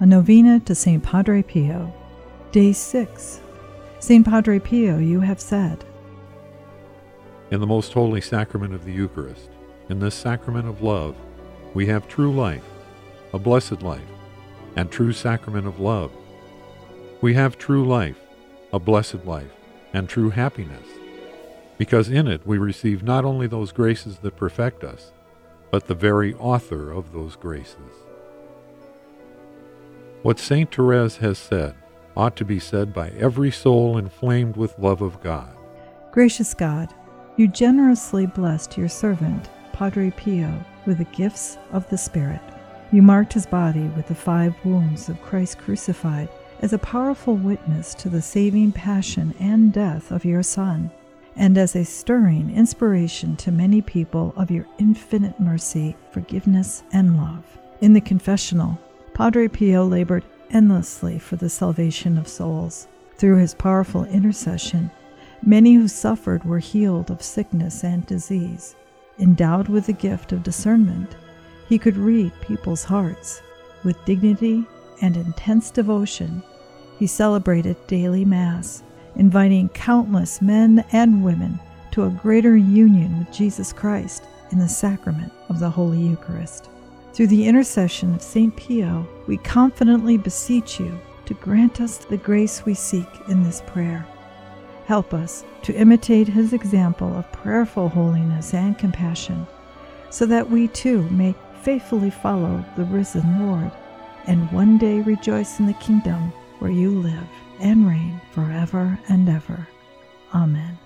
a novena to St. Padre Pio. Day 6. St. Padre Pio, you have said, In the most holy sacrament of the Eucharist, in this sacrament of love, we have true life, a blessed life, and true sacrament of love. We have true life, a blessed life, and true happiness, because in it we receive not only those graces that perfect us, but the very author of those graces. What St. Therese has said ought to be said by every soul inflamed with love of God. Gracious God, you generously blessed your servant, Padre Pio, with the gifts of the Spirit. You marked his body with the five wounds of Christ crucified as a powerful witness to the saving passion and death of your Son, and as a stirring inspiration to many people of your infinite mercy, forgiveness, and love. In the confessional, Padre Pio labored endlessly for the salvation of souls. Through his powerful intercession, many who suffered were healed of sickness and disease. Endowed with the gift of discernment, he could read people's hearts. With dignity and intense devotion, he celebrated daily Mass, inviting countless men and women to a greater union with Jesus Christ in the sacrament of the Holy Eucharist. Through the intercession of St. Pio, we confidently beseech you to grant us the grace we seek in this prayer. Help us to imitate his example of prayerful holiness and compassion, so that we too may faithfully follow the risen Lord and one day rejoice in the kingdom where you live and reign forever and ever. Amen.